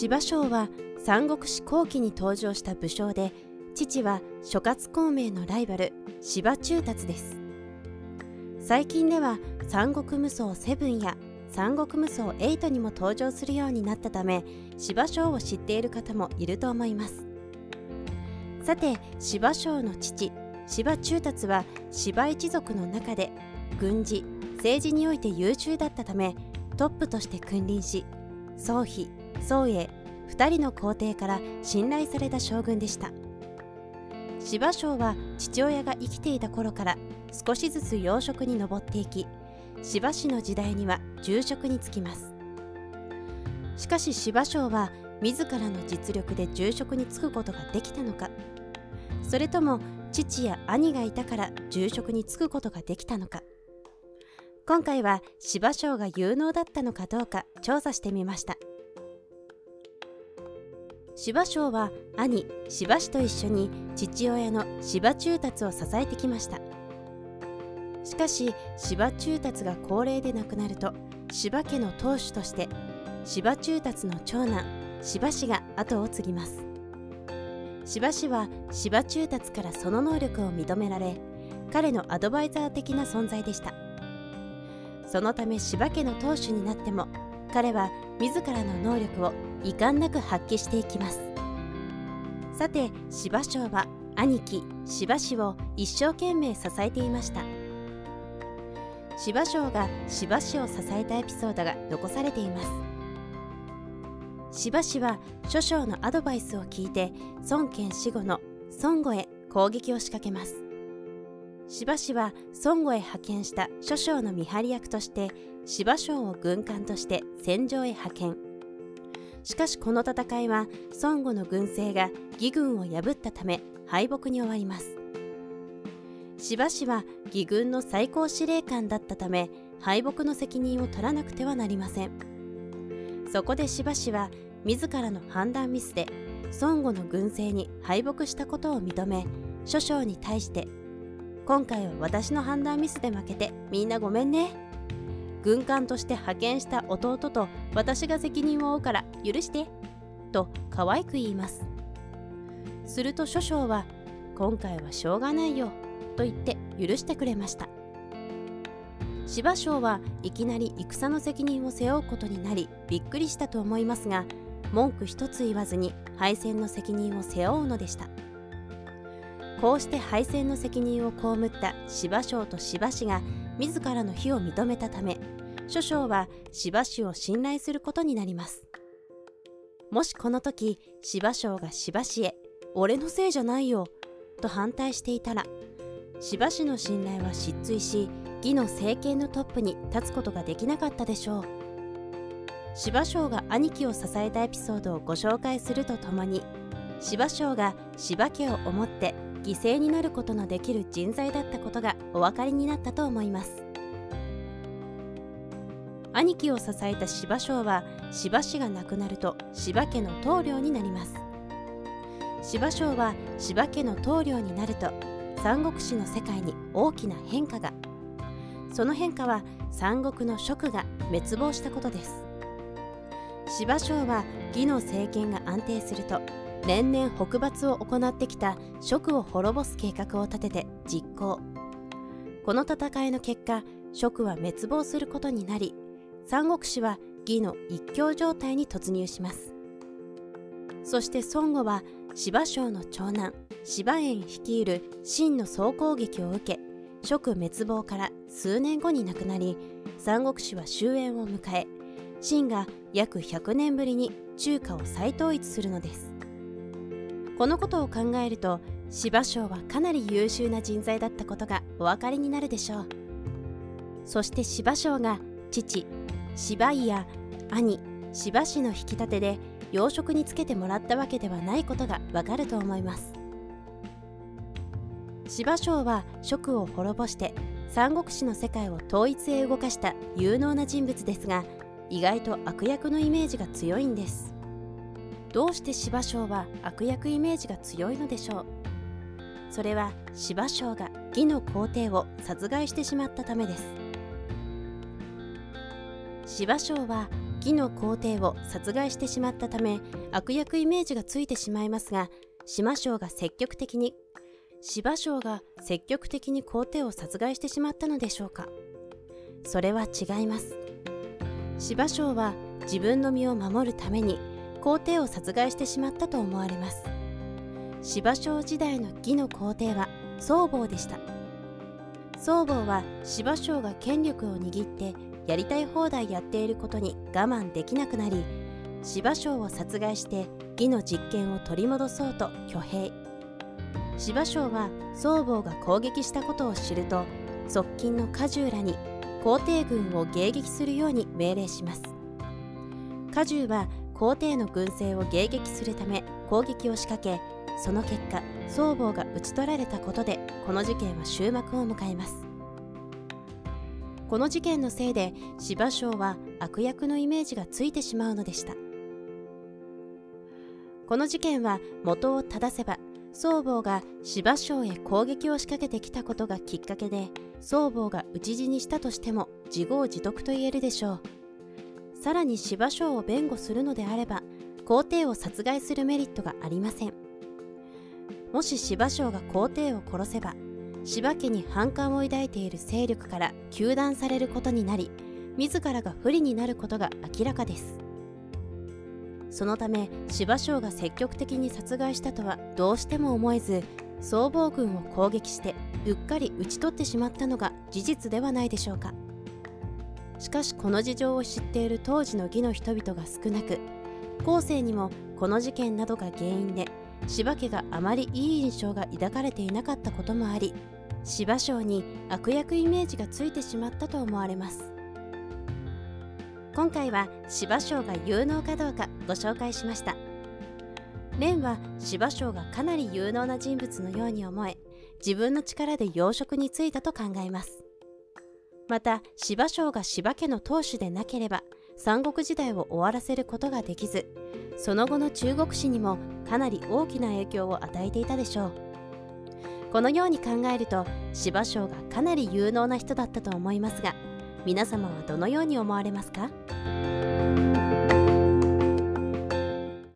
芝生は三国志後期に登場した武将で父は諸葛孔明のライバル芝中達です。最近では三国無双7や三国無双8にも登場するようになったため芝生を知っている方もいると思います。さて芝生の父芝中達は芝一族の中で軍事政治において優秀だったためトップとして君臨し宗妃宗英2人の皇帝から信頼された将軍でした。芝生は父親が生きていた頃から少しずつ養殖に上っていき芝氏の時代には住職に就きます。しかし芝生は自らの実力で住職に就くことができたのか。それとも父や兄がいたから住職に就くことができたのか。今回は芝生が有能だったのかどうか調査してみました。芝生は兄芝氏と一緒に父親の芝中達を支えてきました。しかし芝中達が高齢で亡くなると芝家の当主として芝中達の長男芝氏が後を継ぎます。芝氏は芝中達からその能力を認められ彼のアドバイザー的な存在でした。そのため芝家の当主になっても彼は自らの能力を遺憾なく発揮していきます。さて芝生は兄貴芝氏を一生懸命支えていました。芝生が芝氏を支えたエピソードが残されています。芝氏は諸将のアドバイスを聞いて孫権死後の孫悟へ攻撃を仕掛けます。芝氏は孫悟へ派遣した諸将の見張り役として芝将を軍艦として戦場へ派遣。しかしこの戦いは孫悟の軍勢が義軍を破ったため敗北に終わります。芝氏は義軍の最高司令官だったため敗北の責任を取らなくてはなりません。そこで芝氏は自らの判断ミスで孫悟の軍勢に敗北したことを認め諸将に対して今回は私の判断ミスで負けてみんなごめんね。軍艦として派遣した弟と私が責任を負うから許してと可愛く言います。すると諸将は今回はしょうがないよと言って許してくれました。芝生はいきなり戦の責任を背負うことになりびっくりしたと思いますが文句一つ言わずに敗戦の責任を背負うのでした。こうして敗戦の責任を被った芝生と芝氏が自らの非を認めたため諸将は芝氏を信頼することになります。もしこの時芝生が芝氏へ「俺のせいじゃないよ」と反対していたら芝氏の信頼は失墜し義の政権のトップに立つことができなかったでしょう。芝生が兄貴を支えたエピソードをご紹介するとともに芝生が芝家を思って犠牲になることのできる人材だったことがお分かりになったと思います。兄貴を支えた芝生は芝氏が亡くなると芝家の棟梁になります。芝生は芝家の棟梁になると三国志の世界に大きな変化が。その変化は三国の蜀が滅亡したことです。芝生は義の政権が安定すると年々北伐を行ってきた蜀を滅ぼす計画を立てて実行。この戦いの結果蜀は滅亡することになり三国志は義の一強状態に突入します。そして孫悟は芝生の長男芝園率いる秦の総攻撃を受け蜀滅亡から数年後に亡くなり三国志は終焉を迎え秦が約100年ぶりに中華を再統一するのです。このことを考えると芝生はかなり優秀な人材だったことがお分かりになるでしょう。そして芝生が父芝居や兄芝氏の引き立てで養殖につけてもらったわけではないことがわかると思います。芝生は蜀を滅ぼして三国志の世界を統一へ動かした有能な人物ですが意外と悪役のイメージが強いんです。どうして芝生は悪役イメージが強いのでしょう？それは芝生が義の皇帝を殺害してしまったためです。芝生は義の皇帝を殺害してしまったため悪役イメージがついてしまいますが島将が積極的に芝将が積極的に皇帝を殺害してしまったのでしょうか？それは違います。芝将は自分の身を守るために皇帝を殺害してしまったと思われます。芝将時代の義の皇帝は宗坊でした。宗坊は芝将が権力を握ってやりたい放題やっていることに我慢できなくなり芝将を殺害して義の実権を取り戻そうと挙兵。芝将は宗坊が攻撃したことを知ると側近の果樹らに皇帝軍を迎撃するように命令します。果樹は皇帝の軍勢を迎撃するため攻撃を仕掛けその結果宗坊が討ち取られたことでこの事件は終幕を迎えます。この事件のせいで芝生は悪役のイメージがついてしまうのでした。この事件は元を正せば宗坊が芝生へ攻撃を仕掛けてきたことがきっかけで宗坊が討ち死にしたとしても自業自得と言えるでしょう。さらに芝生を弁護するのであれば皇帝を殺害するメリットがありません。もし芝生が皇帝を殺せば柴家に反感を抱いている勢力から糾弾されることになり自らが不利になることが明らかです。そのため芝生が積極的に殺害したとはどうしても思えず総防軍を攻撃してうっかり討ち取ってしまったのが事実ではないでしょうか。しかしこの事情を知っている当時の義の人々が少なく後世にもこの事件などが原因で柴家があまりいい印象が抱かれていなかったこともあり芝生に悪役イメージがついてしまったと思われます。今回は芝生が有能かどうかご紹介しました。蓮は芝生がかなり有能な人物のように思え自分の力で養殖に就いたと考えます。また芝生が柴家の当主でなければ三国時代を終わらせることができずその後の中国史にもかなり大きな影響を与えていたでしょう。このように考えると芝生がかなり有能な人だったと思いますが皆様はどのように思われますか？